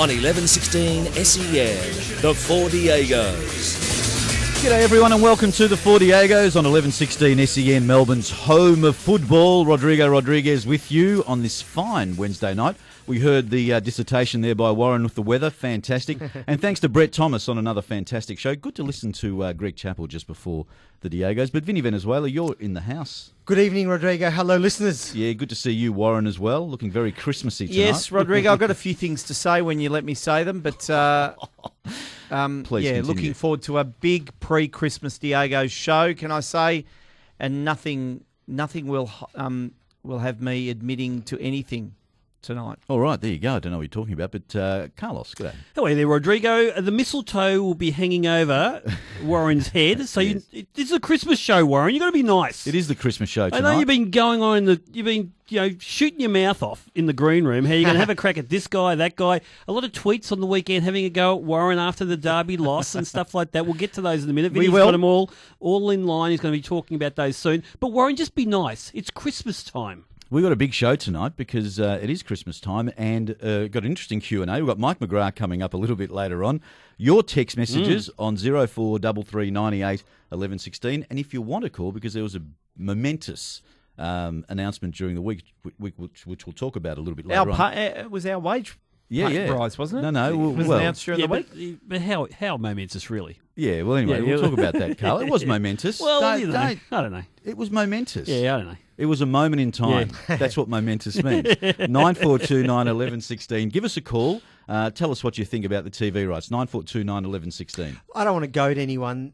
on 1116 SEN, the Four Diegos. G'day everyone and welcome to the Four Diegos on 1116 SEN, Melbourne's home of football. Rodrigo Rodriguez with you on this fine Wednesday night. We heard the uh, dissertation there by Warren with the weather, fantastic. and thanks to Brett Thomas on another fantastic show. Good to listen to uh, Greg Chappell just before the Diegos. But Vinny Venezuela, you're in the house. Good evening, Rodrigo. Hello, listeners. Yeah, good to see you, Warren, as well. Looking very Christmassy tonight. Yes, Rodrigo, I've got a few things to say when you let me say them, but uh, um, Please yeah, continue. looking forward to a big pre-Christmas Diego show. Can I say? And nothing, nothing will um, will have me admitting to anything tonight. All right, there you go. I don't know what you're talking about, but uh, Carlos, good day. Hello there, Rodrigo. Uh, The mistletoe will be hanging over Warren's head. So you, it- this is a Christmas show, Warren. You've got to be nice. It is the Christmas show I know you've been going on in the, you've been, you know, shooting your mouth off in the green room. How you're going to have a crack at this guy, that guy. A lot of tweets on the weekend having a go at Warren after the Derby loss and stuff like that. We'll get to those in a minute. We will. got them all, all in line. He's going to be talking about those soon. But Warren, just be nice. It's Christmas time. We've got a big show tonight because uh, it is Christmas time and uh, got an interesting Q&A. We've got Mike McGrath coming up a little bit later on. Your text messages on 043398 1116. And if you want to call, because there was a momentous um, announcement during the week, which, which, which we'll talk about a little bit later Our on. uh, it was our wage Yeah, yeah. rise, wasn't it? No, no, It well- was well- announced during yeah, the week. but, but how, how momentous, really? yeah, well, anyway, Yeah, we'll yeah. talk about that, Carl. It was momentous. Well, Don't- you know, don't- I don't know. it was momentous. Yeah, I don't know. It was a moment in time. That's what momentous means. 9429 1116. Give us a call. Uh, tell us what you think about the TV rights. 9429 1116. I don't want to goad anyone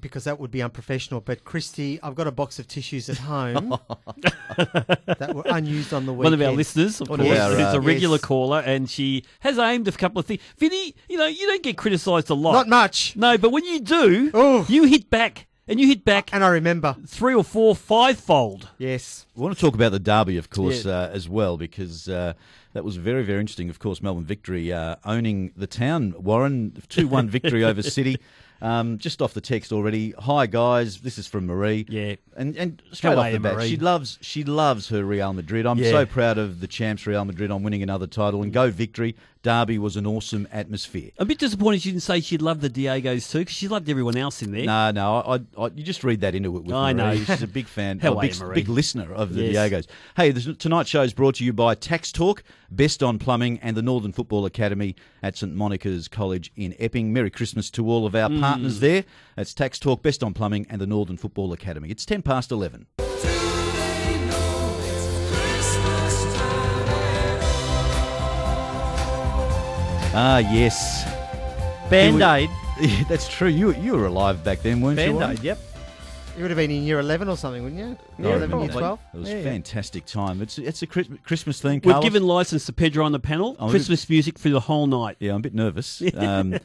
because that would be unprofessional, but Christy, I've got a box of tissues at home that were unused on the weekend. One of our listeners, of course, of our, who's a regular Yes. caller, and she has aimed a couple of things. Vinny, you know, you don't get criticised a lot. Not much. No, but when you do, Oh. you hit back, and you hit back And I remember. three or four, five-fold. Yes. We want to talk about the derby, of course, Yeah. uh, as well, because uh, that was very, very interesting. Of course, Melbourne victory uh, owning the town. Warren, 2 1 victory over City. Um, just off the text already. Hi guys, this is from Marie. Yeah. and and straight How off the bat, Marie? she loves she loves her Real Madrid. I'm Yeah. so proud of the champs Real Madrid on winning another title and go victory. Derby was an awesome atmosphere. I'm a bit disappointed she didn't say she'd love the Diegos too, because she loved everyone else in there. No, no, I, I, I, you just read that into it with I Marie. know. She's a big fan, How a big, Marie? big listener of the Yes. Diegos. Hey, this, tonight's show is brought to you by Tax Talk, Best on Plumbing, and the Northern Football Academy at St Monica's College in Epping. Merry Christmas to all of our Mm. partners there. That's Tax Talk, Best on Plumbing, and the Northern Football Academy. It's 10 past 11. Ah, yes. Band Aid. Yeah, that's true. You, you were alive back then, weren't you? Band Aid. Yep. You would have been in year 11 or something, wouldn't you? I Year 11, remember year 12? It was a yeah. fantastic time. It's it's a Christmas thing. We've Carlos. given license to Pedro on the panel. Oh, Christmas music for the whole night. Yeah, I'm a bit nervous. Um,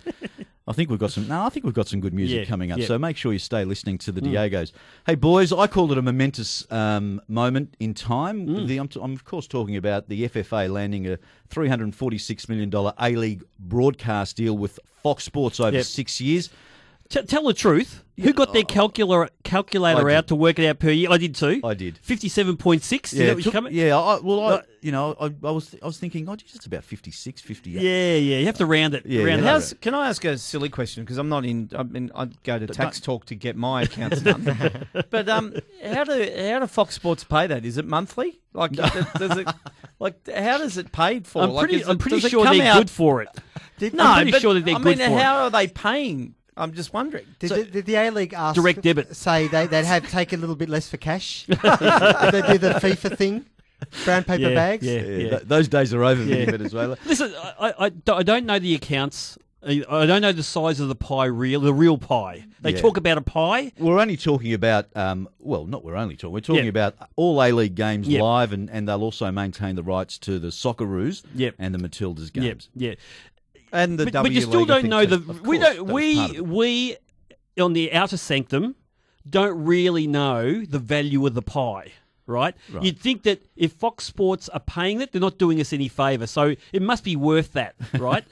I think we've got some. No, I think we've got some good music Yeah, coming up. yeah. So make sure you stay listening to the Diegos. Hey, boys, I called it a momentous um, moment in time. The, I'm, t- I'm of course talking about the FFA landing a 346 million dollar A League broadcast deal with Fox Sports over Yep. six years. T- tell the truth. Who got their calculator calculator out to work it out per year? I did too. I did. Fifty-seven point six. Yeah, that it what took- you coming? yeah. I, well, I, No. you know, I, I was I was thinking, oh, geez, it's about 56, 58. Yeah, yeah. You have to round it. Yeah, round yeah. it. Can I ask a silly question? Because I'm not in. I mean, I go to Tax Talk to get my accounts done. but um, how do how do Fox Sports pay that? Is it monthly? Like, does does it? Like, how does it paid for? I'm pretty. is I'm it- pretty it sure they're out- good for it. Did, No, I'm pretty but, sure that they're I good mean, for it. how are they paying? I'm just wondering. Did, So- the, did the A League ask Direct debit. say they, they'd have take a little bit less for cash? if they do the FIFA thing, brown paper Yeah, bags. yeah. Yeah, th- those days are over Yeah. in Venezuela. Listen, I, I, I don't know the accounts. I I don't know the size of the pie real, the real pie. They Yeah. talk about a pie. We're only talking about, um, well, not we're only talking. We're talking Yep. about all A League games Yep. live, and, and they'll also maintain the rights to the Socceroos Yep. and the Matildas Yeah, games. yeah. And the But, W but you still League, don't know the. We don't. that was part We we on the outer sanctum don't really know the value of the pie. Right? Right. You'd think that if Fox Sports are paying it, they're not doing us any favour. So it must be worth that, right?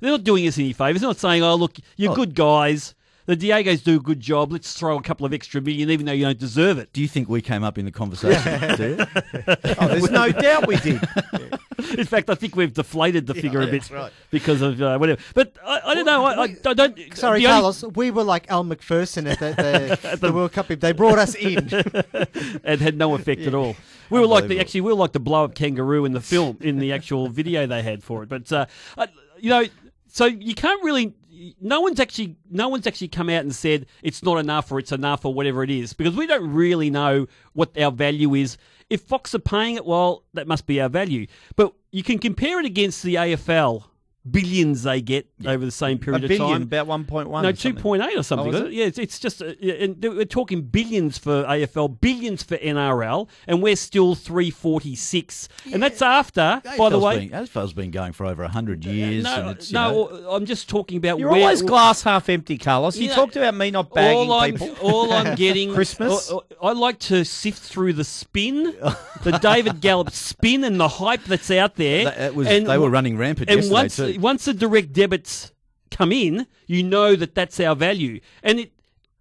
they're not doing us any favours. They're not saying, "Oh, look, you're Oh. good guys. The Diegos do a good job. Let's throw a couple of extra million, even though you don't deserve it. Do you think we came up in the conversation? do you? Oh, there's no doubt we did. In fact, I think we've deflated the figure a bit right. because of uh, whatever. But I, I don't know. I, I, I don't. Sorry, the only- Carlos. We were like Al McPherson at the, the, the World Cup. They brought us in. and had no effect at all. We were like the actually we were like the blow up kangaroo in the film in the actual video they had for it. But uh, uh, you know, so you can't really. No one's actually no one's actually come out and said it's not enough or it's enough or whatever it is because we don't really know what our value is. If Fox are paying it, well, that must be our value. But you can compare it against the AFL billions they get over the same period of billion, time. about 1.1. No, or two something. point eight or something. Oh, it? Yeah, it's, it's just, uh, and we're talking billions for AFL, billions for NRL, and we're still three forty six, and that's after, by the way. been, AFL's been going for over hundred uh, years. and no, it's, you know, I'm just talking about You're where, always glass half empty, Carlos. You You know, talked about me not bagging all I'm, people. all I'm getting Christmas? I, I like to sift through the spin, the David Gallop spin, and the hype that's out there. that- it was, and they were running rampant and yesterday once too. Once the direct debits come in, you know that that's our value, and it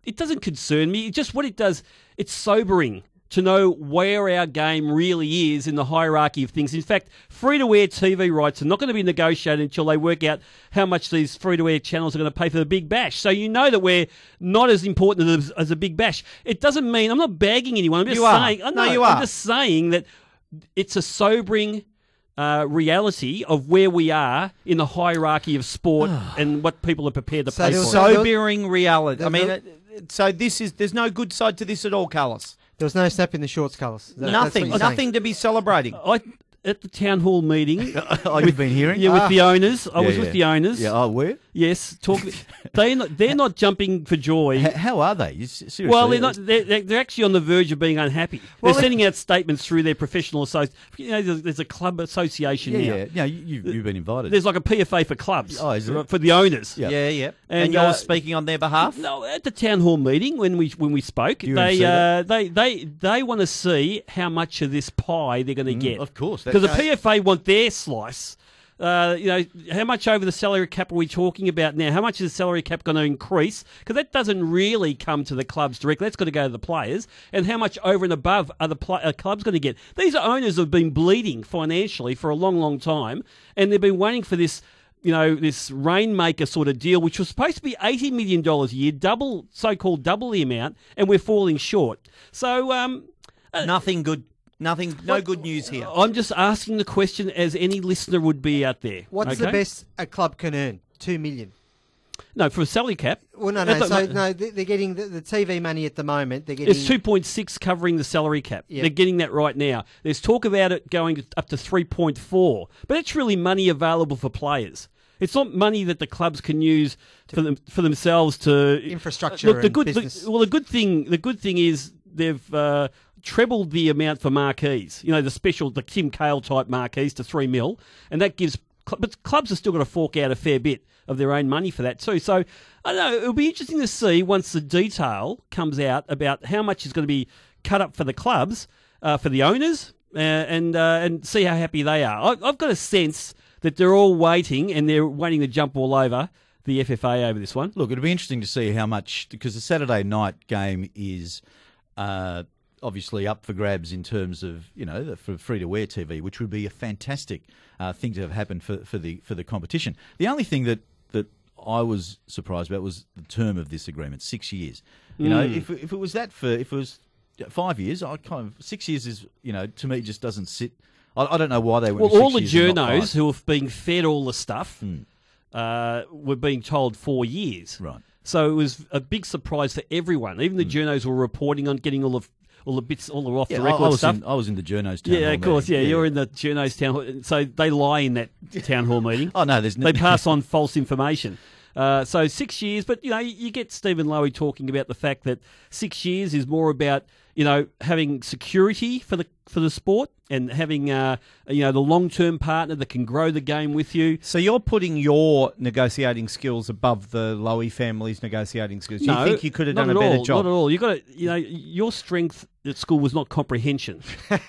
it doesn't concern me. It just what it does, it's sobering to know where our game really is in the hierarchy of things. In fact, free to air TV rights are not going to be negotiated until they work out how much these free to air channels are going to pay for the Big Bash. So you know that we're not as important as, as a Big Bash. It doesn't mean I'm not bagging anyone. I'm just You are. saying. I No, know, you I'm just saying that it's a sobering uh, reality of where we are in the hierarchy of sport and what people are prepared to So pay for. was it. so- Sobering reality. I mean, there- uh, so this is there's no good side to this at all, Carlos. There was no snap in the shorts, Carlos. That- that's nothing, you're saying. nothing to be celebrating. I, at the town hall meeting, oh, you've been hearing? yeah, with Ah. the owners, I Yeah, was yeah. with the owners. Yeah, oh, were? Yes, talk. they not, they're not jumping for joy. H- how are they? You s- Seriously? Well, they're not. They're, they're they're actually on the verge of being unhappy. Well, they're it- sending out statements through their professional association. You know, there's, there's a club association Yeah, now. yeah. No, you, you've, you've been invited. There's like a PFA for clubs. Oh, is it? For the owners. Yeah. Yeah, yeah. And, And, you're uh, speaking on their behalf. No, at the town hall meeting when we when we spoke, you they see uh, that? they they they want to see how much of this pie they're going to get. Mm, of course. because the PFA want their slice. Uh, you know, how much over the salary cap are we talking about now? How much is the salary cap going to increase? Because that doesn't really come to the clubs directly. That's got to go to the players. And how much over and above are the pl- are clubs going to get? These owners have been bleeding financially for a long, long time, and they've been waiting for this you know, this rainmaker sort of deal, which was supposed to be $80 million a year, double, so-called double the amount, and we're falling short. So, um, Nothing good. Nothing. No good news here. I'm just asking the question as any listener would be out there. What's the best a club can earn? Two million. No, for a salary cap, Well, no, At no. the So mo- no, they- they're getting the, the TV money at the moment. They're getting it's 2.6 covering the salary cap. Yep. They're getting that right now. There's talk about it going up to 3.4, but it's really money available for players. It's not money that the clubs can use for them for themselves to Infrastructure Look, the and good, the- well, the good thing the good thing is they've uh, trebled the amount for marquees. You know, the special, the Tim Cahill type marquees to three mil, and that gives. But clubs are still going to fork out a fair bit of their own money for that too. So I don't know. It'll be interesting to see once the detail comes out about how much is going to be cut up for the clubs, uh, for the owners, uh, and uh, and see how happy they are. I, I've got a sense that they're all waiting and they're waiting to jump all over the FFA over this one. Look, it'll be interesting to see how much because the Saturday night game is uh, obviously up for grabs in terms of you know the- for free to wear TV, which would be a fantastic uh, thing to have happened for, for the for the competition. The only thing that that I was surprised about was the term of this agreement, six years. You know, Mm. if if it was that for if it was five years, I kind of six years is you know to me just doesn't sit. I, I don't know why they went. Well, all the six years and not journos who have been fed all the stuff uh, were being told four years. Right. So it was a big surprise for everyone. Even the journos were reporting on getting all of all the bits, all the off Yeah, the record I stuff. in, I was in the journos town yeah, of course. Yeah, meeting. you're in the journos town hall. So they lie in that town hall meeting. Oh no, there's no. they pass on false information. Uh, so six years, but you know, you get Steven Lowy talking about the fact that six years is more about you know having security for the for the sport and having uh, you know the long term partner that can grow the game with you. So you're putting your negotiating skills above the Lowy family's negotiating skills. You no, think you could have done a better all, job? Not at all. You got to, you know, your strength at school was not comprehension.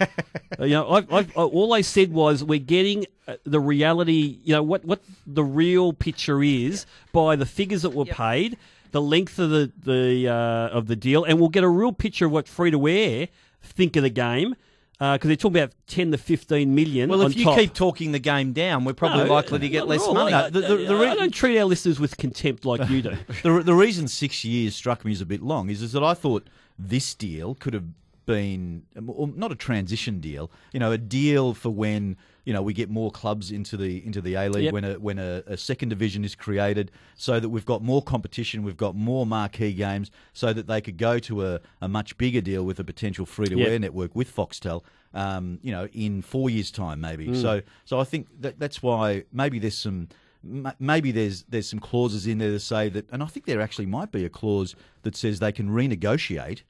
Uh, you know, I've, I've, uh, all I said was we're getting uh, the reality. You know what what the real picture is by the figures that were paid. The length of the the uh, of the deal, and we'll get a real picture of what free to wear think of the game because they're talking about ten to fifteen million. Well, if you top. keep talking the game down, we're probably No, likely to get less money. I, No, the- the- the I don't treat our listeners with contempt like you do. The, the reason six years struck me as a bit long is, is that I thought this deal could have been not a transition deal, you know, a deal for when you know we get more clubs into the into the A League Yep. when a when a, a second division is created, so that we've got more competition, we've got more marquee games, so that they could go to a, a much bigger deal with a potential free to air Yep. network with Foxtel. Um, you know, in four years' time, maybe. Mm. So, so I think that that's why maybe there's some maybe there's there's some clauses in there to say that, and I think there actually might be a clause that says they can renegotiate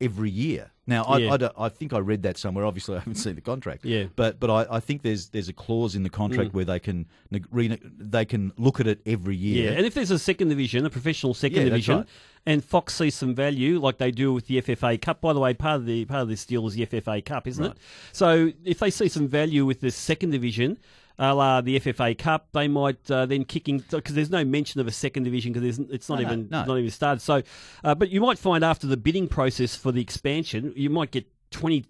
every year. Now, I, Yeah. I, I think I read that somewhere. Obviously, I haven't seen the contract. Yeah. but but I, I think there's there's a clause in the contract Mm. where they can they can look at it every year. Yeah, and if there's a second division, a professional second Yeah, division, right. and Fox sees some value, like they do with the FFA Cup. By the way, part of the part of this deal is the FFA Cup, isn't Right. it? So if they see some value with the second division, a la the FFA Cup, they might uh, then kicking because there's no mention of a second division because it's not No, no, even no. not even started. So, uh, but you might find after the bidding process for the expansion, you might get 20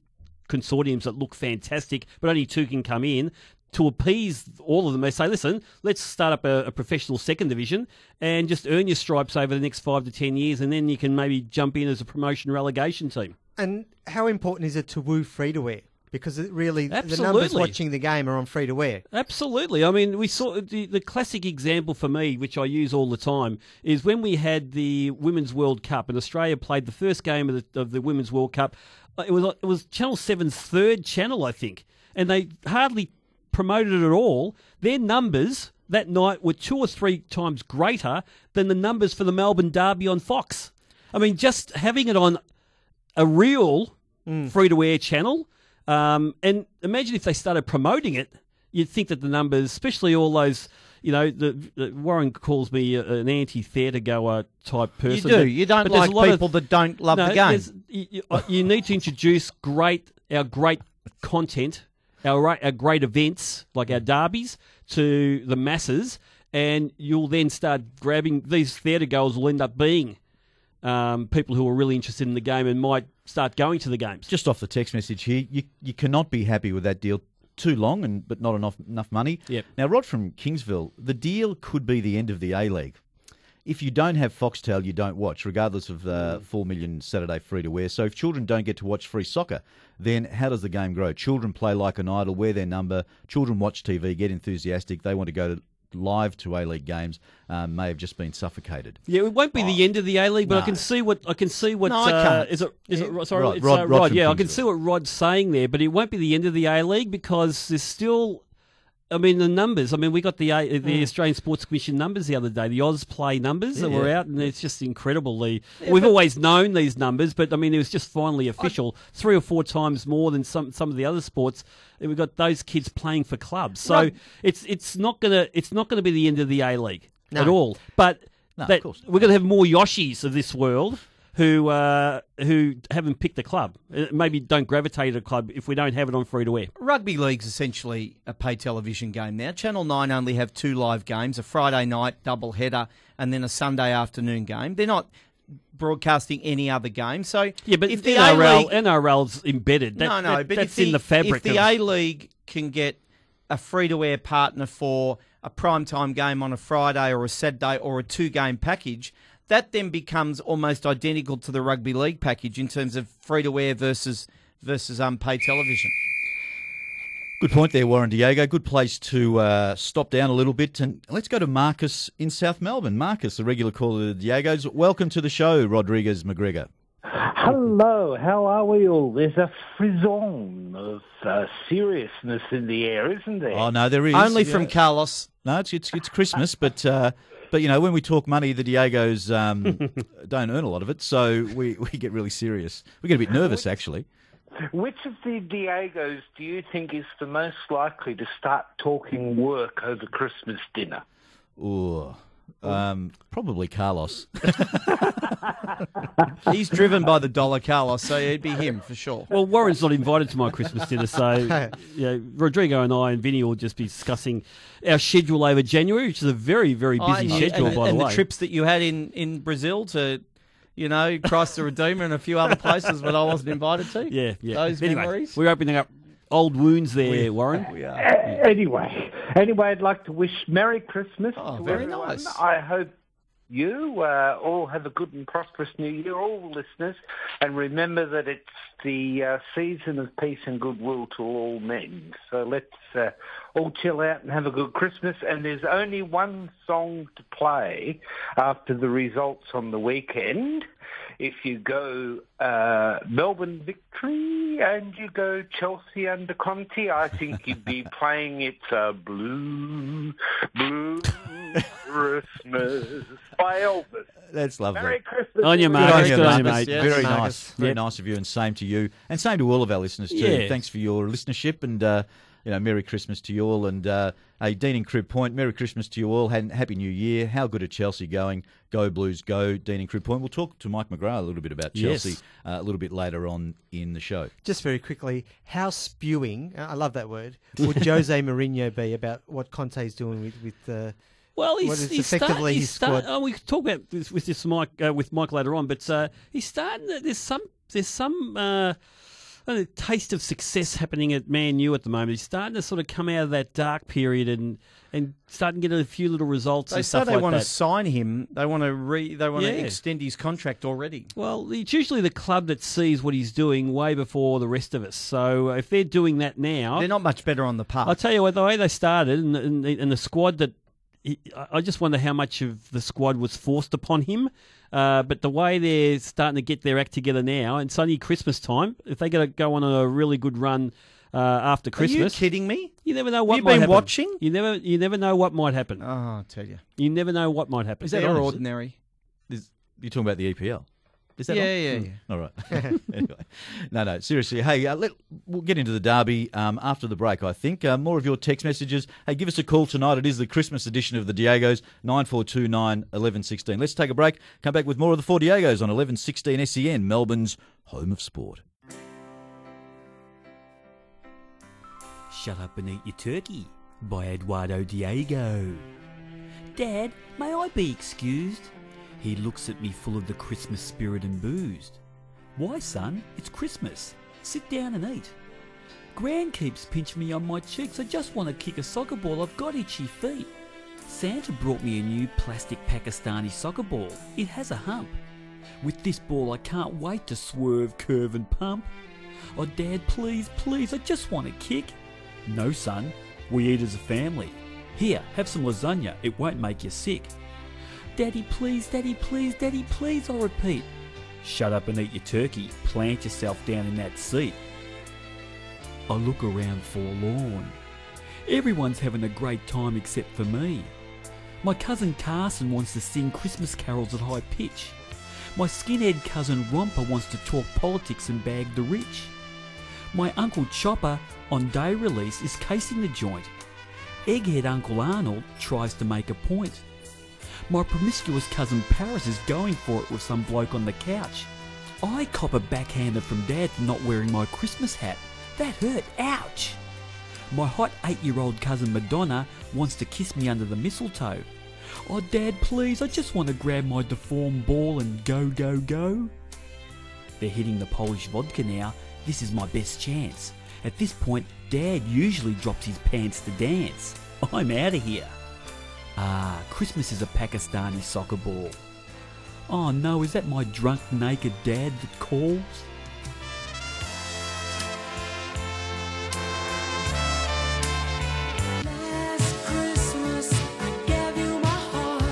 consortiums that look fantastic, but only two can come in. To appease all of them, they say, listen, let's start up a, a professional second division and just earn your stripes over the next five to ten years, and then you can maybe jump in as a promotion relegation team. And how important is it to woo free to wear? Because it really, the numbers watching the game are on free to wear. Absolutely. I mean, we saw the, the classic example for me, which I use all the time, is when we had the Women's World Cup and Australia played the first game of the, of the Women's World Cup. Uh, It was it was Channel 7's third channel, I think, and they hardly promoted it at all. Their numbers that night were two or three times greater than the numbers for the Melbourne Derby on Fox. I mean, just having it on a real free to air channel. Um, and imagine if they started promoting it, you'd think that the numbers, especially all those, you know, the, the Warren calls me an anti-theatre goer type person. You do. but- You don't like lot of- people that don't love no, the game. You, you- uh, you need to introduce great our great content, our our great events like our derbies to the masses, and you'll then start grabbing these theatre goers. Will end up being um, people who are really interested in the game and might start going to the games. Just off the text message here, you you cannot be happy with that deal. Too long and but not enough enough money. Yep. Now, Rod from Kingsville, the deal could be the end of the A League. If you don't have Foxtel, you don't watch, regardless of uh, four million Saturday free to wear. So if children don't get to watch free soccer, then how does the game grow? Children play like an idol, wear their number. Children watch TV, get enthusiastic. They want to go to live to A League games. Um, may have just been suffocated. Yeah, it won't be the end of the A League, but I can see what I can see what No, I uh, is it is it sorry Rod- uh, Rod Rod, yeah I can see what Rod's saying there, but it won't be the end of the A League because there's still. I mean the numbers. I mean we got the A- the hmm. Australian Sports Commission numbers the other day, the AusPlay numbers that were Yeah. out, and it's just incredible. The we've always known these numbers, but I mean it was just finally official, three or four times more than some some of the other sports. We've got those kids playing for clubs, so it's it's not gonna it's not gonna be the end of the A League No. at all. But No, of that course we're going to have more Yoshis of this world who uh, who haven't picked a club. Uh, Maybe don't gravitate to a club if we don't have it on free to air. Rugby league's essentially a pay television game now. Channel 9 only have two live games, a Friday night double header and then a Sunday afternoon game. They're not broadcasting any other game. So Yeah, but if the NRL A-League, NRL's embedded. That, no, no, that- but that's if in the fabric. If the A League can get a free to air partner for a primetime game on a Friday or a Saturday or a two game package, that then becomes almost identical to the rugby league package in terms of free to air versus versus um, pay television. Good point there, Warren Diego. Good place to uh, stop down a little bit. And let's go to Marcus in South Melbourne. Marcus, the regular caller of the Diegos. Welcome to the show, Rodriguez McGregor. Hello, how are we all? There's a frisson of uh, seriousness in the air, isn't there? Oh, no, there is. Only Yeah. from Carlos. No, it's, it's, it's Christmas, but. Uh, but you know, when we talk money, the Diegos um, don't earn a lot of it, so we, we get really serious. We get a bit nervous, actually. Which of the Diegos do you think is the most likely to start talking work over Christmas dinner? Ooh, Um, probably Carlos. He's driven by the dollar, Carlos, so it'd be him for sure. Well, Warren's not invited to my Christmas dinner, so yeah, Rodrigo and I and Vinny will just be discussing our schedule over January, which is a very, very Oh, busy and schedule, and, by and the way. And the trips that you had in, in Brazil to, you know, Christ the Redeemer and a few other places that I wasn't invited to. yeah, yeah. Those anyway, memories. We're opening up old wounds there, Warren. We are. A- Anyway, anyway, I'd like to wish Merry Christmas Oh, to very everyone. nice. I hope you uh, all have a good and prosperous New Year, all listeners, and remember that it's the uh, season of peace and goodwill to all men. So let's uh, all chill out and have a good Christmas. And there's only one song to play after the results on the weekend. If you go uh, Melbourne victory and you go Chelsea under Conte, I think you'd be playing It's a Blue, Blue Christmas by Elvis. That's lovely. Merry Christmas. On your everyone. mark. Good on you, Good Marcus. mate. Yes, Very Marcus. nice. Very Yep. nice of you, and same to you, and same to all of our listeners too. Yeah. Thanks for your listenership, and uh, you know, Merry Christmas to you all. And uh, hey, Dean and Crib Point, Merry Christmas to you all. and Happy New Year. How good are Chelsea going? Go Blues, go! Dean and Crib Point. We'll talk to Mike McGrath a little bit about Yes. Chelsea uh, a little bit later on in the show. Just very quickly, how spewing, I love that word, would Jose Mourinho be about what Conte's doing with, with uh, Well, he's, What is he's effectively start, he's start, squad? oh, we could talk about this with this Mike uh, with Mike later on, but uh, he's starting. To, there's some there's some uh, I taste of success happening at Man U at the moment. He's starting to sort of come out of that dark period and and starting to get a few little results They and say they like want that. to sign him. They want to re. They want Yeah. to extend his contract already. Well, it's usually the club that sees what he's doing way before the rest of us. So uh, if they're doing that now, They're not much better on the part. I'll tell you what, the way they started and, and, the, and the squad that. He- I I just wonder how much of the squad was forced upon him. Uh, but the way they're starting to get their act together now, and it's only Christmas time, if they to go on a really good run uh, after Christmas, Are you kidding me? you never know what you might been happen. watching? You never, you never know what might happen. Oh, I'll tell you. You never know what might happen. Is that They're on, is it? ordinary. Is, you're talking about the EPL? Is that Yeah, on? yeah, Hmm. yeah. All right. anyway, no, no, seriously. Hey, uh, let, we'll get into the derby um, after the break, I think. Uh, more of your text messages. Hey, give us a call tonight. It is the Christmas edition of the Diegos, 9429 1116. Let's take a break. Come back with more of the Four Diegos on 1116 SEN, E Melbourne's home of sport. Shut Up and Eat Your Turkey by Eduardo Diego. Dad, may I be excused? He looks at me full of the Christmas spirit and boozed. Why, son? It's Christmas. Sit down and eat. Gran keeps pinching me on my cheeks. I just want to kick a soccer ball. I've got itchy feet. Santa brought me a new plastic Pakistani soccer ball. It has a hump. With this ball, I can't wait to swerve, curve, and pump. Oh, Dad, please, please, I just want to kick. No, son, we eat as a family. Here, have some lasagna, it won't make you sick. Daddy, please, Daddy, please, Daddy, please, I'll repeat. Shut up and eat your turkey, plant yourself down in that seat. I look around forlorn. Everyone's having a great time except for me. My cousin Carson wants to sing Christmas carols at high pitch. My skinhead cousin Romper wants to talk politics and bag the rich. My Uncle Chopper, on day release, is casing the joint. Egghead Uncle Arnold tries to make a point. My promiscuous cousin Paris is going for it with some bloke on the couch. I cop a backhander from Dad for not wearing my Christmas hat. That hurt, ouch! My hot eight year old cousin Madonna wants to kiss me under the mistletoe. Oh, Dad, please, I just want to grab my deformed ball and go, go, go. They're hitting the Polish vodka now. This is my best chance. At this point, Dad usually drops his pants to dance. I'm out of here. Ah, Christmas is a Pakistani soccer ball. Oh no, is that my drunk naked dad that calls? Last Christmas I gave you my heart,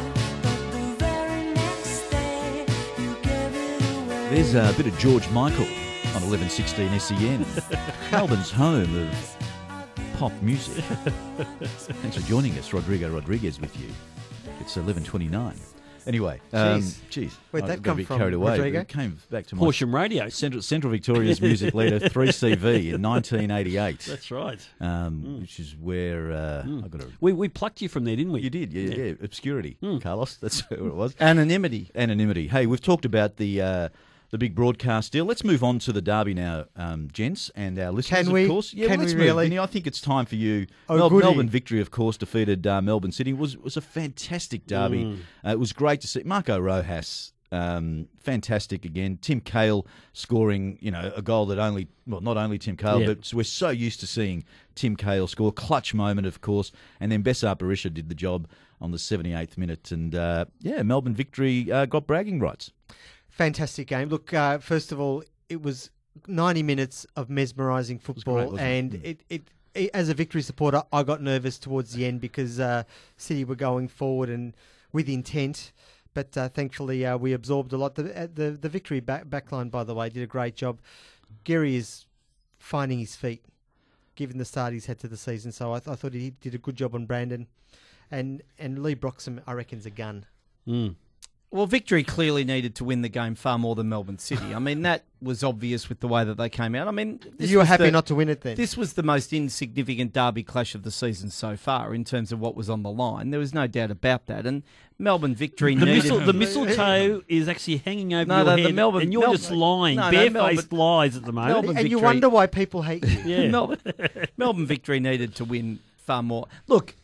but the very next day you gave it away. There's a bit of George Michael on 1116 SEN, Melbourne's home of pop music. Thanks for joining us, Rodrigo Rodriguez with you. It's 11:29. Anyway, um, Jeez. geez, Where'd I that got come a bit from, carried away. Rodrigo? It came back to my Horsham Radio. Central, Central Victoria's music leader, 3CV, in 1988, That's right. um, which is where uh, I got to. We, we plucked you from there, didn't we? You did, yeah, yeah. Obscurity, Carlos. That's where it was. Anonymity. Anonymity. Hey, we've talked about the uh, the big broadcast deal. Let's move on to the derby now, um, gents, and our listeners. we? Of course, yeah. Can well, let's we move. really? Vinny, I think it's time for you. Oh, Mel- Melbourne victory, of course, defeated uh, Melbourne City. It was was a fantastic derby. Mm. Uh, it was great to see Marco Rojas. Um, fantastic again. Tim Cahill scoring, you know, a goal that only, well, not only Tim Cahill, Yeah. but we're so used to seeing Tim Cahill score. Clutch moment, of course. And then Besart Berisha did the job on the 78th minute. And uh, yeah, Melbourne victory uh, got bragging rights. Fantastic game. Look, uh, first of all, it was 90 minutes of mesmerising football, great, wasn't it? and Mm. it, it, it, as a victory supporter, I got nervous towards the end because uh, City were going forward and with intent. But uh, thankfully, uh, we absorbed a lot. The uh, the, the victory back, backline, by the way, did a great job. Gary is finding his feet, given the start he's had to the season. So I, th- I thought he did a good job on Brandon, and and Leigh Broxham, I reckon's a gun. Mm. Well, victory clearly needed to win the game far more than Melbourne City. I mean, that was obvious with the way that they came out. I mean, this you were happy the- not to win it then. This was the most insignificant derby clash of the season so far in terms of what was on the line. There was no doubt about that. And Melbourne victory The, needed. mistle, the mistletoe is actually hanging over No, your the- the head, Melbourne- and you're Mel- just lying, no, no, barefaced Melbourne- lies at the moment. Melbourne and you wonder why people hate you. Yeah. Melbourne, Melbourne victory needed to win far more. Look,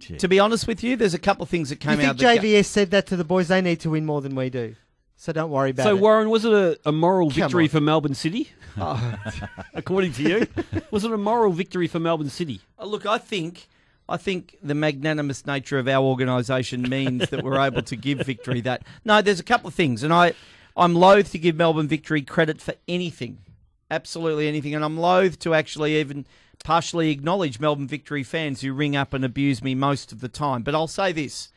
to be honest with you, there's a couple of things that You came think out. that JVS said that to the boys? They need to win more than we do. So don't worry about So, it. So, Warren, was it a, a moral Come victory on. for Melbourne City? According to you, was it a moral victory for Melbourne City? Uh, Look, I think I think the magnanimous nature of our organisation means that we're able to give victory that. No, there's a couple of things, and I I'm loath to give Melbourne victory credit for anything, absolutely anything, and I'm loath to actually even partially acknowledge Melbourne victory fans who ring up and abuse me most of the time. But I'll say this: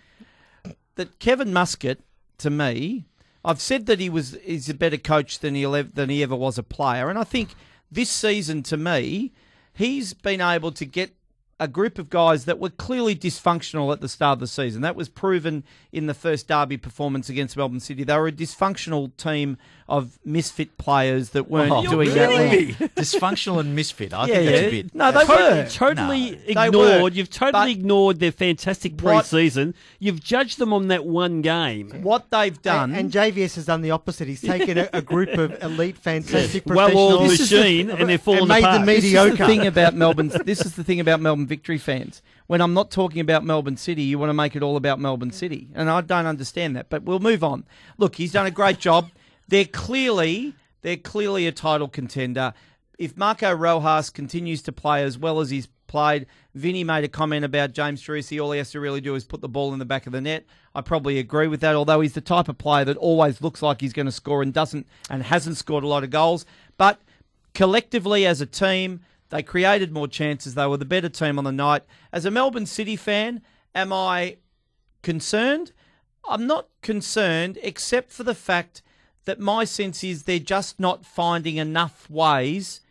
that Kevin Muscat, to me, I've said that he was he's a better coach than he than he ever was a player, and I think this season, to me, he's been able to get a group of guys that were clearly dysfunctional at the start of the season. That was proven in the first derby performance against Melbourne City. They were a dysfunctional team of misfit players that weren't Oh, doing you're that. kidding well. Dysfunctional and misfit. I Yeah, think that's yeah. a bit. No, they totally, were. totally No. They ignored. were. You've totally But- ignored their fantastic What- pre-season. You've judged them on that one game. What they've done. And, and JVS has done the opposite. He's taken a, a group of elite, fantastic Well-oiled professionals. This is the- machine, and they're falling and made apart. them This is mediocre. the thing about Melbourne. This is the thing about Melbourne victory fans. When I'm not talking about Melbourne City, you want to make it all about Melbourne City, and I don't understand that. But we'll move on. Look, he's done a great job. They're clearly they're clearly a title contender. If Marco Rojas continues to play as well as he's played, Vinny made a comment about James Troisi. All he has to really do is put the ball in the back of the net. I probably agree with that. Although he's the type of player that always looks like he's going to score and doesn't, and hasn't scored a lot of goals, but collectively as a team, they created more chances. They were the better team on the night. As a Melbourne City fan, am I concerned? I'm not concerned, except for the fact that my sense is they're just not finding enough ways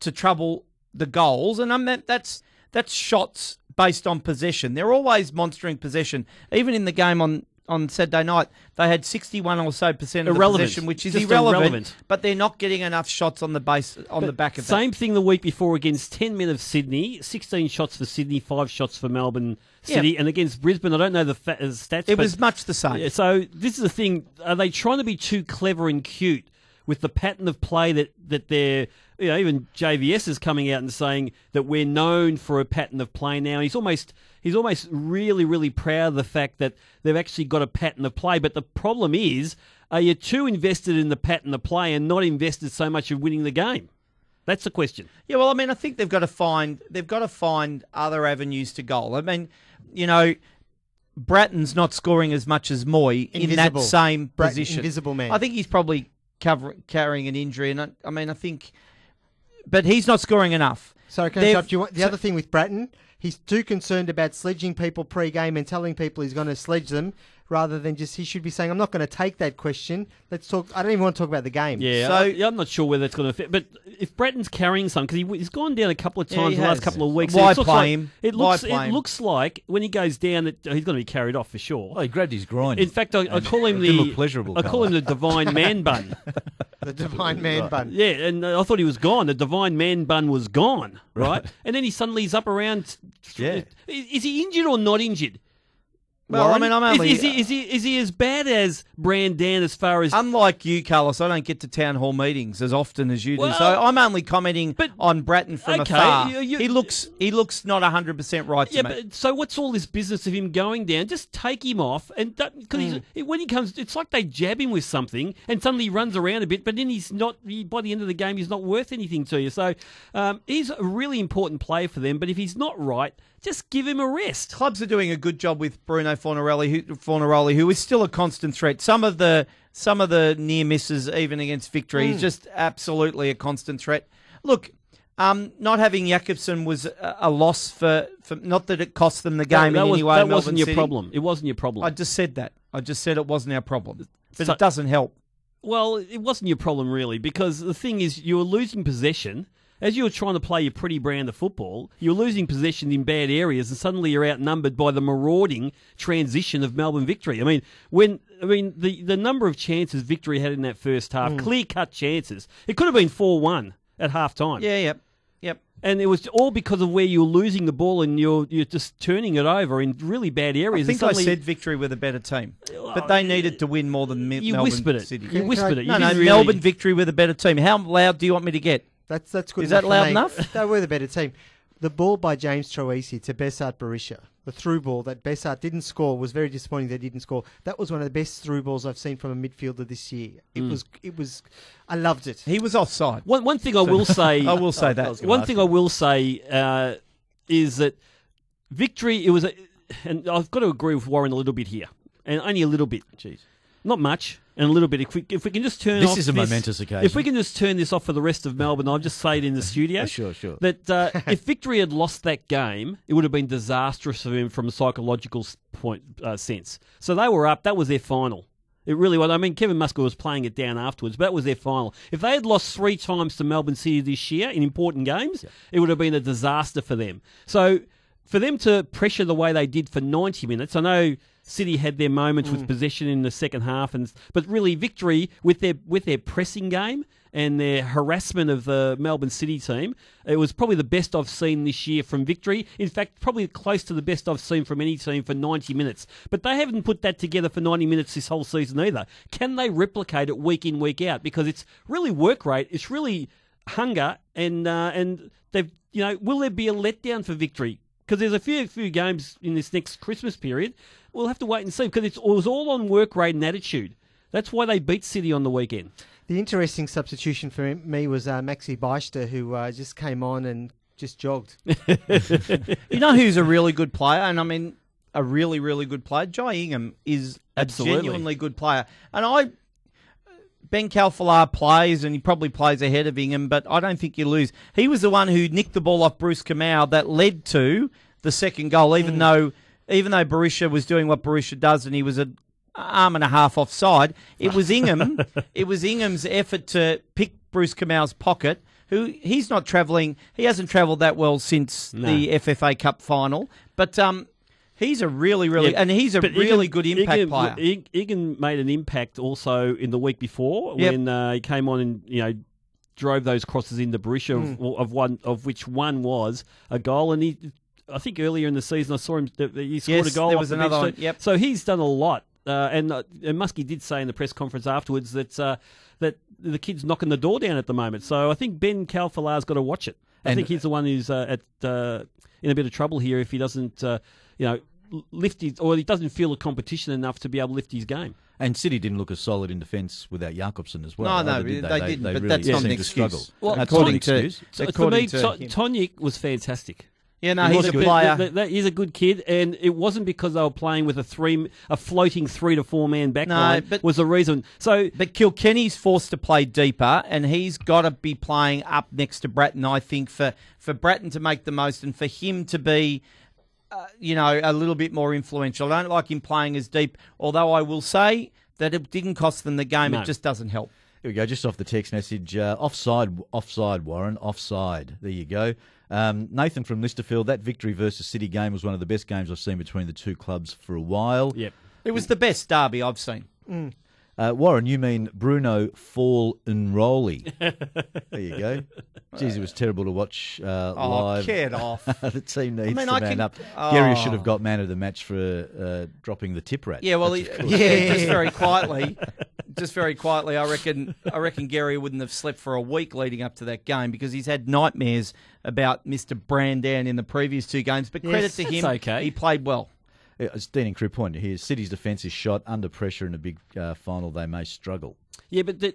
to trouble the goals, and I mean that's that's shots based on possession. They're always monstering possession. Even in the game on on Saturday night, they had 61 or so percent of Irrelevant. the possession, which is Just irrelevant, irrelevant. But they're not getting enough shots on the base on the back of it. Same thing the week before against 10 men of Sydney. 16 shots for Sydney, 5 shots for Melbourne City. Yeah. And against Brisbane, I don't know the fa- uh, stats. It was much the same. Yeah, so this is the thing. Are they trying to be too clever and cute with the pattern of play that, that they're, you know, even JVS is coming out and saying that we're known for a pattern of play now. He's almost he's almost really, really proud of the fact that they've actually got a pattern of play. But the problem is, are you too invested in the pattern of play and not invested so much in winning the game? That's the question. Yeah, well, I mean, I think they've got to find they've got to find other avenues to goal. I mean, you know, Brattan's not scoring as much as Mooy in that Invisible. same Brattan, position. invisible man. I think he's probably cover, carrying an injury, and I, I mean, I think, but he's not scoring enough. Sorry, can I They've- interrupt you? The other thing with Brattan, he's too concerned about sledging people pre-game and telling people he's going to sledge them rather than just he should be saying, "I'm not going to take that question. Let's talk." I don't even want to talk about the game. Yeah, So- I, yeah, I'm not sure whether it's going to fit. But if Brattan's carrying some, because he, he's gone down a couple of times he in the last couple of weeks. Why it looks play like, him? It looks, play it him? looks like when he goes down that he's going to be carried off for sure. Oh, he grabbed his groin. In fact, I, I call him the pleasurable I call colour. him the divine man bun. the divine man bun. Yeah, and uh, I thought he was gone. The divine man bun was gone, right? And then he suddenly is up around. Yeah. Is, is he injured or not injured? Well, I mean, I'm Is- only- Is, he, is he is he as bad as Brandan as far as? Unlike you, Carlos, I don't get to town hall meetings as often as you do, so I'm only commenting but- on Brattan from Okay, afar. you- you- he looks he looks not 100 percent right to yeah, but so what's all this business of him going down? Just take him off, and because he's when he comes, it's like they jab him with something, and suddenly he runs around a bit, but then he's not. By the end of the game, he's not worth anything to you. So um, he's a really important player for them. But if he's not right, just give him a rest. Clubs are doing a good job with Bruno Fornarelli, who, Fornaroli, who is still a constant threat. Some of the some of the near misses, even against victory, Hmm. he's just absolutely a constant threat. Look. Um, not having Jakobsen was a, a loss for, for not that it cost them the game that, in was, any way. that Melbourne wasn't your City. problem. It wasn't your problem. I just said that. I just said it wasn't our problem, but So- it doesn't help. Well, it wasn't your problem really, because the thing is, you were losing possession. As you were trying to play your pretty brand of football, you were losing possession in bad areas, and suddenly you're outnumbered by the marauding transition of Melbourne victory. I mean, when I mean the the number of chances victory had in that first half, Hmm. clear cut chances. It could have been four one at half time. Yeah, yep, yep. And it was all because of where you were losing the ball and you're you're just turning it over in really bad areas. I think and I said victory with a better team, but they needed to win more than you Melbourne whispered it. City. You whispered it. You No, no, really- Melbourne victory with a better team. How loud do you want me to get? That's that's good. Is that enough for loud enough? They were the better team. The ball by James Troisi to Besart Berisha, the through ball that Bessart didn't score was very disappointing. They didn't score. That was one of the best through balls I've seen from a midfielder this year. It Mm. was. It was. I loved it. He was offside. One one thing I will say. I will say that. One thing I will say uh, is that victory. It was, a, and I've got to agree with Warren a little bit here, and only a little bit. Jeez. Not much, and a little bit. If we if we can just turn This off is a momentous occasion. If we can just turn this off for the rest of Melbourne, I'll just say it in the studio. Sure, sure. That uh, if Victory had lost that game, it would have been disastrous for him from a psychological point uh, sense. So they were up. That was their final. It really was. I mean, Kevin Muscat was playing it down afterwards, but that was their final. If they had lost three times to Melbourne City this year in important games, it would have been a disaster for them. So for them to pressure the way they did for 90 minutes, I know City had their moments with possession in the second half, and but really victory with their with their pressing game and their harassment of the Melbourne City team, it was probably the best I've seen this year from victory. In fact, probably close to the best I've seen from any team for 90 minutes. But they haven't put that together for 90 minutes this whole season either. Can they replicate it week in week out? Because it's really work rate, it's really hunger, and uh, and they've you know will there be a letdown for victory? Because there's a few few games in this next Christmas period. We'll have to wait and see because it was all on work rate and attitude. That's why they beat City on the weekend. The interesting substitution for me was uh, Maxi Beister, who uh, just came on and just jogged. You know who's a really good player, and I mean a really, really good player. Jai Ingham is a Absolutely. genuinely good player, and I. Ben Khalfallah plays, and he probably plays ahead of Ingham, but I don't think you lose. He was the one who nicked the ball off Bruce Kamau that led to the second goal, even though even though Berisha was doing what Berisha does, and he was an arm and a half offside. It was Ingham. it was Ingham's effort to pick Bruce Kamau's pocket. Who he's not travelling. He hasn't travelled that well since the FFA Cup final, but um, he's a really, really, Yeah, and he's a really Egan- good impact Egan, player. Egan made an impact also in the week before Yep. when uh, he came on and you know drove those crosses into Berisha, of, Hmm. of one of which one was a goal, and he. I think earlier in the season I saw him. that He scored Yes, a goal. there was another one, yep. So he's done a lot, uh, and uh, and Muskie did say in the press conference afterwards that uh, that the kid's knocking the door down at the moment. So I think Ben Khalfallah's got to watch it. I And- think he's the one who's uh, at uh, in a bit of trouble here if he doesn't, uh, you know, lift his or he doesn't feel the competition enough to be able to lift his game. And City didn't look as solid in defence without Jakobsen as well. No, no, did they didn't, but really that's not an to excuse. struggle. Well, That's according not to- an excuse. So for me, to to- him. Tonic was fantastic. yeah, no, He he's a good. player. That- that- he's a good kid, and it wasn't because they were playing with a three, a floating three to four man back line but- was the reason. So But Kilkenny's forced to play deeper, and he's got to be playing up next to Brattan. I think for for Brattan to make the most, and for him to be uh, you know, a little bit more influential. I don't like him playing as deep, although I will say that it didn't cost them the game. No. It just doesn't help. Here we go, just off the text message. Uh, offside, offside, Warren, offside. There you go. Um, Nathan from Lysterfield, that victory versus City game was one of the best games I've seen between the two clubs for a while. Yep. It was the best derby I've seen. Uh, Warren, you mean Bruno Fall Enroli. there you go. Jeez, it was terrible to watch uh, Oh, live. get off. the team needs mean, to I man can- up. Gary Oh. should have got man of the match for uh, dropping the tip rat. Yeah, well, he, yeah, just very quietly, just very quietly. I reckon, I reckon Gary wouldn't have slept for a week leading up to that game because he's had nightmares about Mister Brandan in the previous two games. But credit Yes, to him, okay. he played well. Yeah, It's Dean and Crew point here. City's defence is shot under pressure in a big uh, final. They may struggle. Yeah, but the,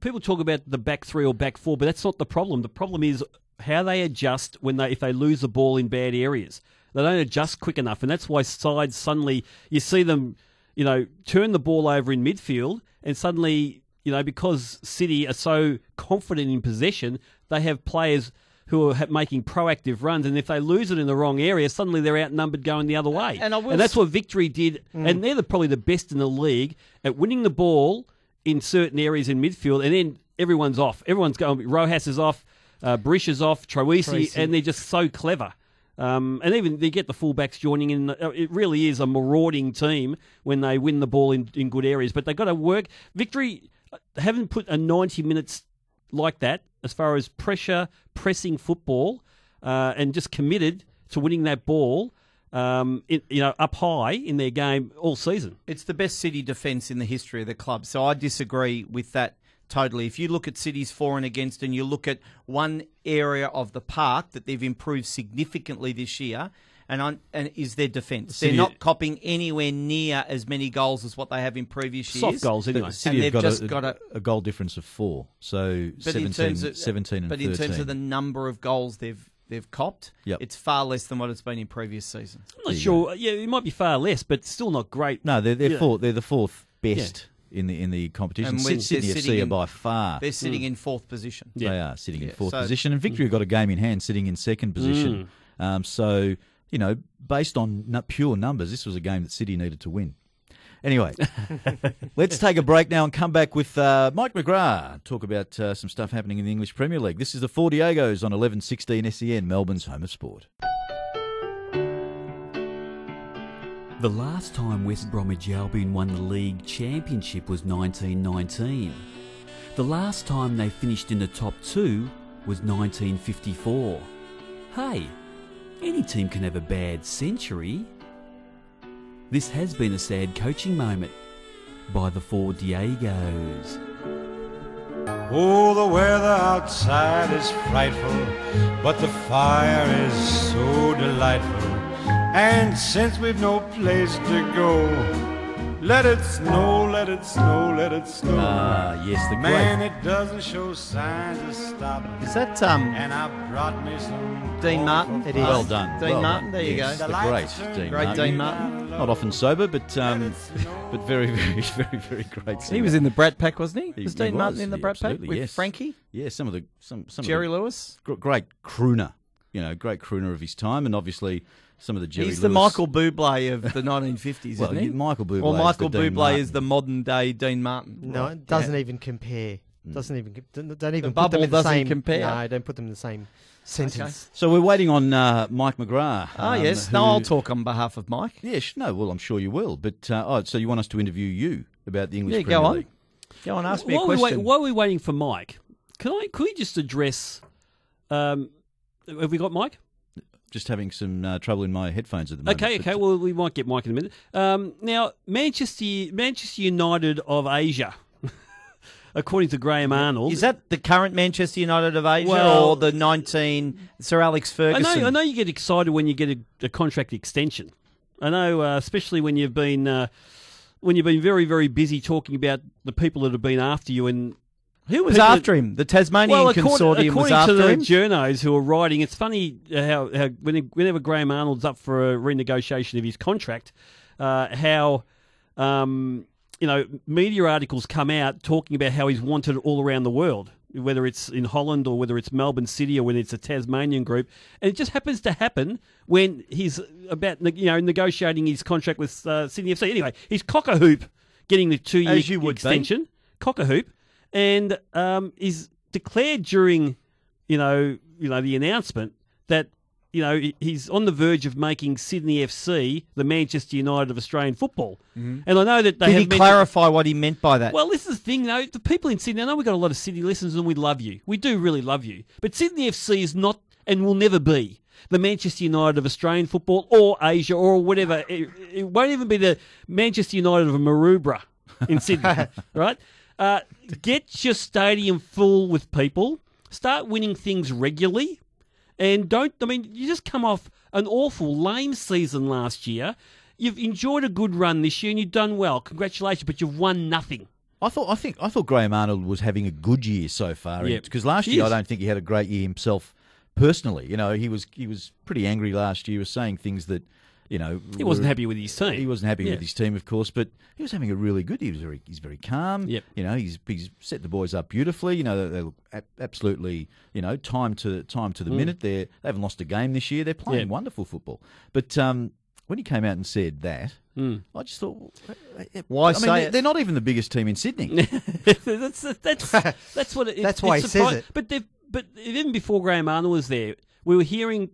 people talk about the back three or back four, but that's not the problem. The problem is how they adjust when they if they lose the ball in bad areas. They don't adjust quick enough, and that's why sides suddenly you see them, you know, turn the ball over in midfield, and suddenly, you know, because City are so confident in possession, they have players who are making proactive runs, and if they lose it in the wrong area, suddenly they're outnumbered going the other way. And will that's what Victory did, and they're the, probably the best in the league at winning the ball in certain areas in midfield, and then everyone's off. Everyone's going. Rojas is off, uh, Brish is off, Troisi, Troisi. and they're just so clever. Um, and even they get the fullbacks joining in. Uh, It really is a marauding team when they win the ball in, in good areas. But they've got to work. Victory uh, haven't put a 90 minutes like that as far as pressure, pressing football, uh, and just committed to winning that ball. Um, you know, up high in their game all season. It's the best City defence in the history of the club. So I disagree with that totally. If you look at cities for and against, and you look at one area of the park that they've improved significantly this year, and on, and is their defence. City- They're not copping anywhere near as many goals as what they have in previous years. Soft goals anyway. City And have they've got, just a, got a- a goal difference of four. So But 17, uh, in terms of 17 and but 13. in terms of the number of goals they've they've copped, Yep. it's far less than what it's been in previous seasons. I'm not sure. Yeah, it might be far less, but still not great. No, they're they're, Yeah. fourth, they're the fourth best in the in the competition. And Sydney they're FC sitting are in- by far. They're sitting hmm. in fourth position. Yeah. They are sitting in fourth so- position, and Victory have got a game in hand, sitting in second position. Hmm. Um, so you know, based on nu- pure numbers, this was a game that City needed to win. Anyway, let's take a break now and come back with uh, Mike McGrath. Talk about uh, some stuff happening in the English Premier League. This is the Four Diegos on eleven sixteen SEN, Melbourne's home of sport. The last time West Bromwich Albion won the league championship was 1919. The last time they finished in the top two was 1954. Hey, any team can have a bad century. This has been a sad coaching moment by the four Diegos. Oh, the weather outside is frightful, but the fire is so delightful. And since we've no place to go, let it snow, let it snow, let it snow. Ah, yes, the Man, great. it doesn't show signs of stopping. Is that um And I brought me some Dean Martin? It is. Well done. Dean well Martin, done. there you Yes, go. The great Dean Great Martin. Dean Martin. Not often sober, but um, but very, very, very, very great. He was in the Brat Pack, wasn't he? He- was he Dean Martin was, in the yeah, Brat Pack with yes. Frankie, Yeah, some of the some some Jerry of the, Lewis? great crooner. You know, great crooner of his time, and obviously some of the Jerry. He's the Lewis- Michael Bublé of the 1950s, Well, isn't he? Michael Bublé Or is Michael the Dean Bublé Martin. is the modern day Dean Martin. No, Right, it doesn't yeah. even compare. Doesn't even don't, don't even put them in the doesn't same. compare. No, don't put them in the same sentence. So we're waiting on uh, Mike McGrath. Ah, um, yes. who- No, I'll talk on behalf of Mike. Yes, no. Well, I'm sure you will. But uh, oh, so you want us to interview you about the English Yeah, Premier go on. League? Go on, ask me a while, we wait, while we're waiting for Mike, can I? Could we just address? Um, have we got Mike? Just having some uh, trouble in my headphones at the moment. Okay, okay. Well, we might get Mike in a minute. Um, now, Manchester Manchester United of Asia, according to Graham Arnold, Is that the current Manchester United of Asia Well- or the 19 Sir Alex I Ferguson? know, I know you get excited when you get a, a contract extension. I know, uh, especially when you've been uh, when you've been very, very busy talking about the people that have been after you. And Who was people- after him? The Tasmanian well, according, consortium was according to the him. journos who are writing, it's funny how, how when- whenever Graham Arnold's up for a renegotiation of his contract, uh, how um, you know media articles come out talking about how he's wanted all around the world. whether it's in Holland or whether it's Melbourne City or whether it's a Tasmanian group, and it just happens to happen when he's about you know negotiating his contract with uh, Sydney FC. Anyway, he's cock a hoop getting the two year be. extension, cock a hoop, and um, is declared during you know you know the announcement that you know he's on the verge of making Sydney FC the Manchester United of Australian football. And I know that they Did have he mentioned- clarify what he meant by that? well, this is the thing, though. The people in Sydney, I know we've got a lot of Sydney listeners and we love you. We do really love you. But Sydney FC is not and will never be the Manchester United of Australian football or Asia or whatever. It, it won't even be the Manchester United of Maroubra in Sydney, right? Uh, get your stadium full with people. Start winning things regularly. And don't, I mean, you just come off an awful, lame season last year. You've enjoyed a good run this year and you've done well. Congratulations, but you've won nothing. I thought I think I thought Graham Arnold was having a good year so far. Yeah. Because last year I don't think he had a great year himself personally. You know, he was he was pretty angry last year. He was saying things that, you know, He wasn't happy with his team. He wasn't happy Yeah. with his team, of course, but he was having a really good. He was very he's very calm. Yep. You know, he's he's set the boys up beautifully. You know, they, they look absolutely you know time to time to the minute. They they haven't lost a game this year. They're playing Mm. Yeah. wonderful football. But um, when he came out and said that, Mm. I just thought, eh, Why I mean, say they're, it? they're not even the biggest team in Sydney. that's that's that's what it, That's it's why he says it. But but even before Graham Arnold was there, we were hearing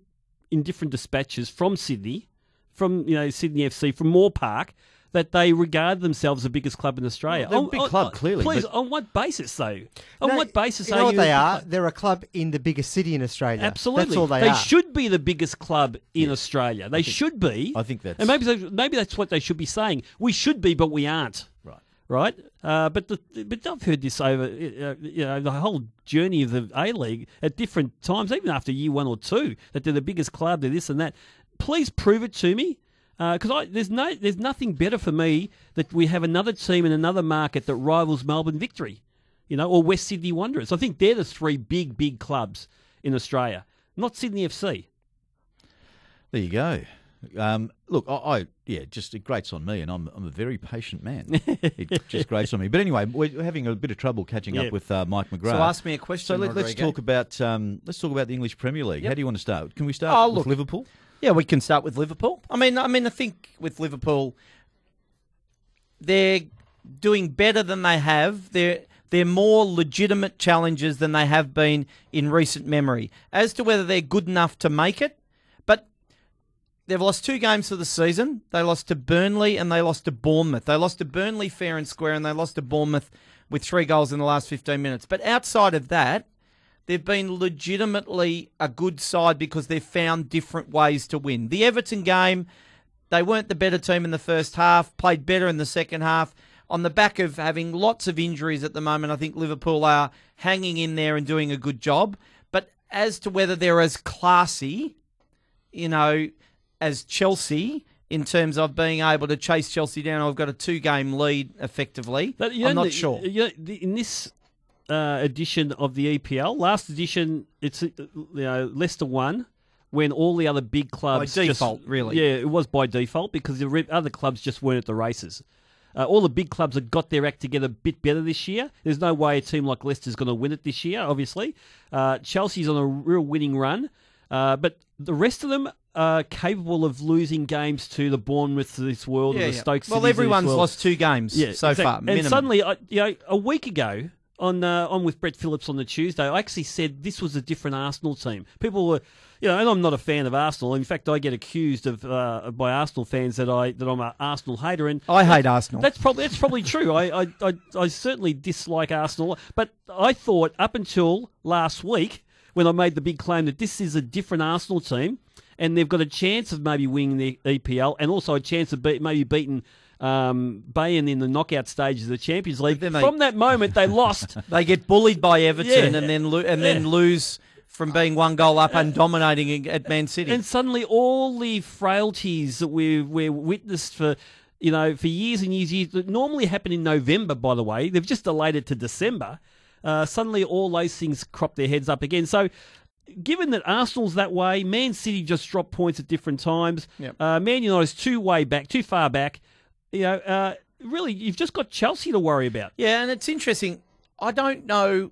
in different dispatches from Sydney, from you know Sydney FC, from Moore Park, that they regard themselves the biggest club in Australia. They're a big club, clearly, Please, but- on what basis though? On No, what basis You are what you? they are? club? They're a club in the biggest city in Australia. Absolutely, That's all they, are. They should be the biggest club in Australia. They should be. I think that's- and maybe they- maybe that's what they should be saying. We should be, but we aren't. Right. Right. Uh, but the, but I've heard this over uh, you know the whole journey of the A League at different times, even after year one or two, that they're the biggest club, they're this and that. Please prove it to me. Because I there's no there's nothing better for me that we have another team in another market that rivals Melbourne Victory, you know, or West Sydney Wanderers. I think they're the three big big clubs in Australia, not Sydney FC. There you go. Um, look, I, I yeah, just it grates on me, and I'm I'm a very patient man. it just grates on me. But anyway, we're having a bit of trouble catching Yeah. up with uh, Mike McGrath. So ask me a question, So let, us talk about um, let's talk about the English Premier League. Yep. How do you want to start? Can we start Oh, with look. Liverpool? Yeah, we can start with Liverpool. I mean, I mean, I think with Liverpool, they're doing better than they have. They're they're more legitimate challenges than they have been in recent memory. As to whether they're good enough to make it, but they've lost two games for the season. They lost to Burnley and they lost to Bournemouth. They lost to Burnley fair and square, and they lost to Bournemouth with three goals in the last fifteen minutes. But outside of that, they've been legitimately a good side because they've found different ways to win. The Everton game, they weren't the better team in the first half, played better in the second half. On the back of having lots of injuries at the moment, I think Liverpool are hanging in there and doing a good job. But as to whether they're as classy, you know, as Chelsea in terms of being able to chase Chelsea down, I've got a two game lead effectively. But you I'm not the- sure. you know, the- in this uh, edition of the EPL, last edition, it's uh, you know Leicester won when all the other big clubs just- default, really. Yeah, it was by default because the other clubs just weren't at the races. Uh, all the big clubs have got their act together a bit better this year. There's no way a team like Leicester's going to win it this year, obviously. Uh, Chelsea's on a real winning run, uh, but the rest of them are capable of losing games to the Bournemouth of this world Yeah, and the yeah. Stokes Well, everyone's lost two games yeah, so exact- far. And suddenly, I, you know, a week ago on uh, on with Brett Phillips on the Tuesday, I actually said this was a different Arsenal team. People were, you know, and I'm not a fan of Arsenal. In fact, I get accused of uh, by Arsenal fans that I that I'm an Arsenal hater, and I hate Arsenal. that's probably that's probably true. I, I, I, I certainly dislike Arsenal, but I thought up until last week when I made the big claim that this is a different Arsenal team, and they've got a chance of maybe winning the EPL, and also a chance of be, maybe beating um, Bayern in the knockout stages of the Champions League. they- From that moment, they lost. They get bullied by Everton Yeah. and then lo- and then lose from being one goal up and dominating at Man City. And suddenly, all the frailties that we've we're witnessed for, you know, for years and years, years that normally happen in November. By the way, they've just delayed it to December. Uh, suddenly, all those things crop their heads up again. So, given that Arsenal's that way, Man City just dropped points at different times. Yep. Uh, Man United's too way back, too far back. You know, uh, really, you've just got Chelsea to worry about. yeah, and it's interesting. I don't know.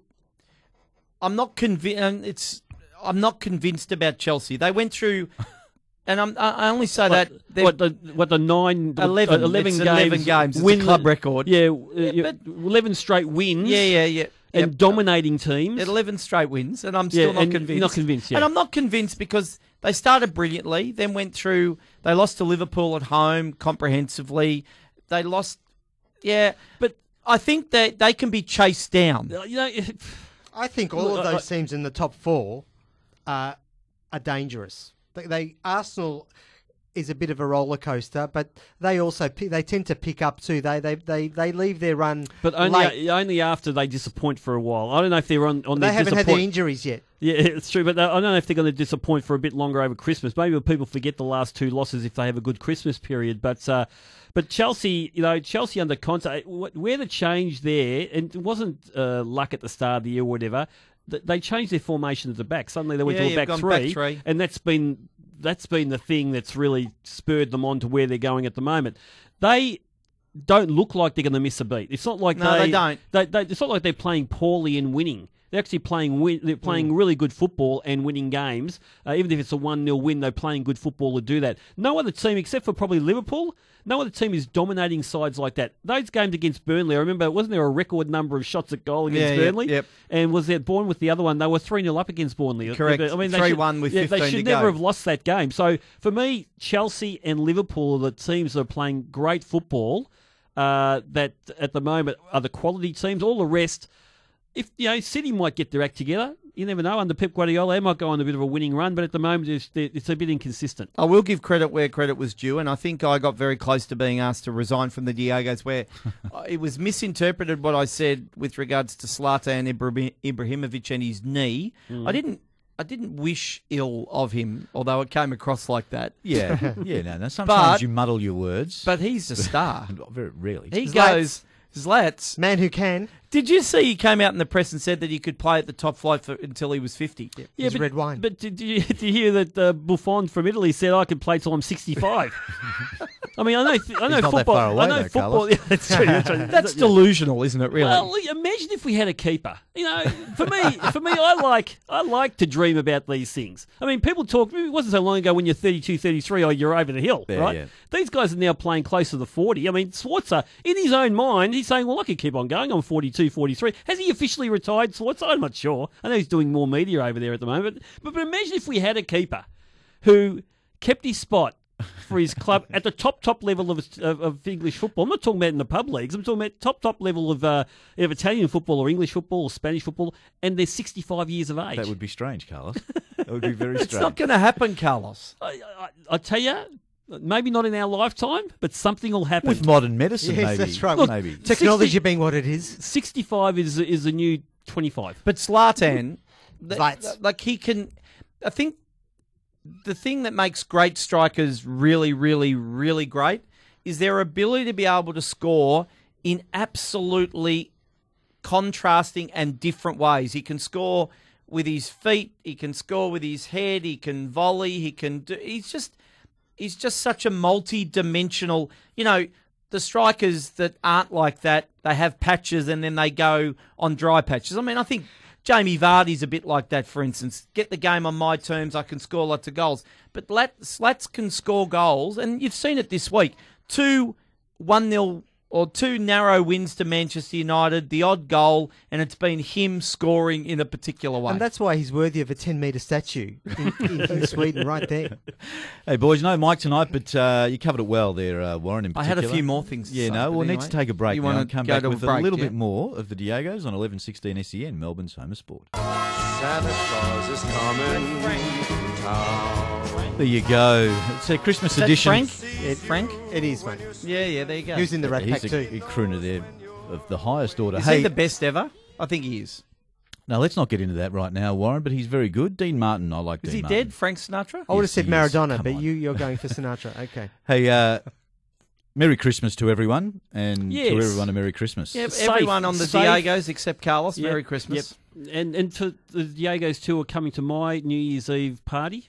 I'm not convinced. It's I'm not convinced about Chelsea. They went through, and I'm, I I only say that they've- what the what the nine 11, uh, 11 it's games 11 games, a club record. yeah, uh, Yeah, yeah, but- eleven straight wins yeah, yeah, yeah, and Yep. dominating teams 11 straight wins, and I'm Yeah, still not and convinced. not convinced, yeah. And I'm not convinced because they started brilliantly, then went through. They lost to Liverpool at home comprehensively. They lost, yeah, but I think that they can be chased down. Uh, you know I think all of those teams in the top four uh, are dangerous. They, they Arsenal is a bit of a roller coaster, but they also they tend to pick up too. They they they, they leave their run, but only late. only after they disappoint for a while. I don't know if they're on on They their haven't had their disappoint- injuries yet. Yeah, it's true, but I don't know if they're going to disappoint for a bit longer over Christmas. Maybe people forget the last two losses if they have a good Christmas period. But uh, but Chelsea, you know, Chelsea under Conte, where the change there, and it wasn't uh, luck at the start of the year or whatever. They changed their formation at the back. Suddenly they went Yeah, to a back three, back three. and that's been that's been the thing that's really spurred them on to where they're going at the moment. They don't look like they're going to miss a beat. It's not like No, they don't. They, they, it's not like they're playing poorly and winning. They're actually playing win, they're playing Mm. really good football and winning games. Uh, even if it's a 1 0 win, they're playing good football to do that. No other team, except for probably Liverpool, no other team is dominating sides like that. Those games against Burnley, I remember, wasn't there a record number of shots at goal against Yeah, Burnley? yep. And was that it with the other one? They were 3 0 up against Burnley. Correct. I mean, they 3-1 should- with yeah, 15 They should go. never have lost that game. So for me, Chelsea and Liverpool are the teams that are playing great football. Uh, that at the moment are the quality teams. All the rest, if you know, City might get their act together. You never know. Under Pep Guardiola, they might go on a bit of a winning run, but at the moment, it's, it's a bit inconsistent. I will give credit where credit was due, and I think I got very close to being asked to resign from the Diegos, where it was misinterpreted what I said with regards to Zlatan Ibrahim- Ibrahimovic and his knee. Mm. I didn't. I didn't wish ill of him, although it came across like that. Yeah, yeah. No, no. Sometimes But- you muddle your words, But he's a star. very rarely. He Zlats. goes, Zlats. Man who can. Did you see he came out in the press and said that he could play at the top flight for, until he was 50? Yeah, He's but, red wine. But did you, did you hear that uh, Buffon from Italy said I could play till I'm 65? I mean, I know, I know He's not that football. far away I know though, football. Yeah, that's true. That's, true. That's delusional, isn't it, really? Well, imagine if we had a keeper. You know, for me, for me, I like I like to dream about these things. I mean, people talk. It wasn't so long ago when you're 32, 33, or you're over the hill, Yeah, right? yeah. These guys are now playing close to the 40. I mean, Schwarzer, in his own mind, he's saying, "Well, I could keep on going. I'm 42, 43." Has he officially retired, Schwarzer? I'm not sure. I know he's doing more media over there at the moment. But, but imagine if we had a keeper who kept his spot for his club at the top top level of, of, of English football. I'm not talking about in the pub leagues. I'm talking about top top level of uh, of Italian football or English football or Spanish football, and they're 65 years of age. That would be strange, Carlos. That would be very strange. it's not going to happen, Carlos. I, I, I tell you, maybe not in our lifetime, but something will happen. With modern medicine, Yes, maybe. that's right. Look, Look, maybe. Technology being what it is. 65 is is the new 25. But Zlatan, mm. th- th- like he can, I think the thing that makes great strikers really, really, really great is their ability to be able to score in absolutely contrasting and different ways. He can score with his feet, he can score with his head, he can volley, he can do. He's just, he's just such a multi-dimensional. You know, the strikers that aren't like that, they have patches and then they go on dry patches. I mean, I think Jamie Vardy's a bit like that, for instance. Get the game on my terms, I can score lots of goals. But Lat- Zlats can score goals, and you've seen it this week. Two 1 0 or two narrow wins to Manchester United, the odd goal, and it's been him scoring in a particular way. And that's why he's worthy of a 10 metre statue in, in, in Sweden, right there. Hey, boys, no Mike tonight, but uh, you covered it well there, uh, Warren, in I had a few more things to Yeah, say, no, we'll need to take a break You now wanna and come back to a with a little yeah? bit more of the Diegos on 1116 SEN, Melbourne's home of sport. Santa Claus is coming to town. There you go. It's a Christmas Is that edition. Frank? It, Frank? It is, mate. Yeah, yeah, there you go. He was in the Rat Pack He's a, too. a crooner there of the highest order. Is hey, he the best ever? I think he is. now let's not get into that right now, Warren, but he's very good. Dean Martin, I like Is Dean he Martin. dead? Frank Sinatra? I would have Yes, said. Maradona, but you, you're going for Sinatra. Okay. Hey, uh, Merry Christmas to everyone, and Yes. to everyone a Merry Christmas. Yeah, Safe, everyone on the safe. Diegos except Carlos. Yep, Merry Christmas. Yep. And and for the Diego's too are coming to my New Year's Eve party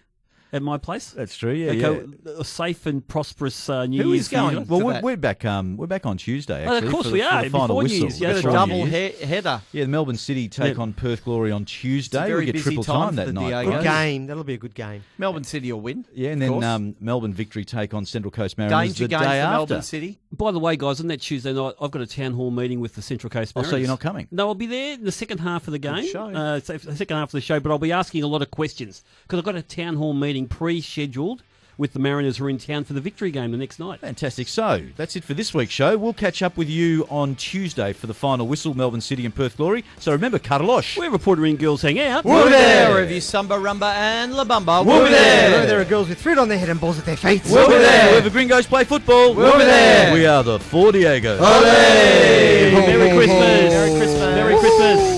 at my place. That's true. Yeah, Okay, yeah. a safe and prosperous uh, New Who Year's is for you going? guys. Well, we're, that. we're back. Um, we're back on Tuesday. Oh, of course for we are, the final before whistle. Year's, yeah, Got a Before Before double he- header. Yeah, the Melbourne City take Yeah. on Perth Glory on Tuesday. very we get busy triple time time, that night. Diego. Good game. That'll be a good game. Melbourne City will win. Yeah, and then um, Melbourne Victory take on Central Coast Mariners danger the day for after. Melbourne City. By the way, guys, on that Tuesday night, I've got a town hall meeting with the Central Coast Oh, Mariners. so you're not coming? No, I'll be there in the second half of the game. show. Uh, the second half of the show, but I'll be asking a lot of questions because I've got a town hall meeting pre-scheduled with the Mariners who are in town for the victory game the next night. Fantastic. So that's it for this week's show. We'll catch up with you on Tuesday for the final whistle, Melbourne City and Perth Glory. So remember, Carlos. Wherever Puerto Rican girls hang out. We'll be there. Wherever you Samba, Rumba, and La Bamba. We'll be there. Wherever there are girls with fruit on their head and balls at their feet. We'll be there. Wherever gringos play football. We'll be there. We are the Four Diegos. Merry Christmas. Merry Christmas. Merry Christmas.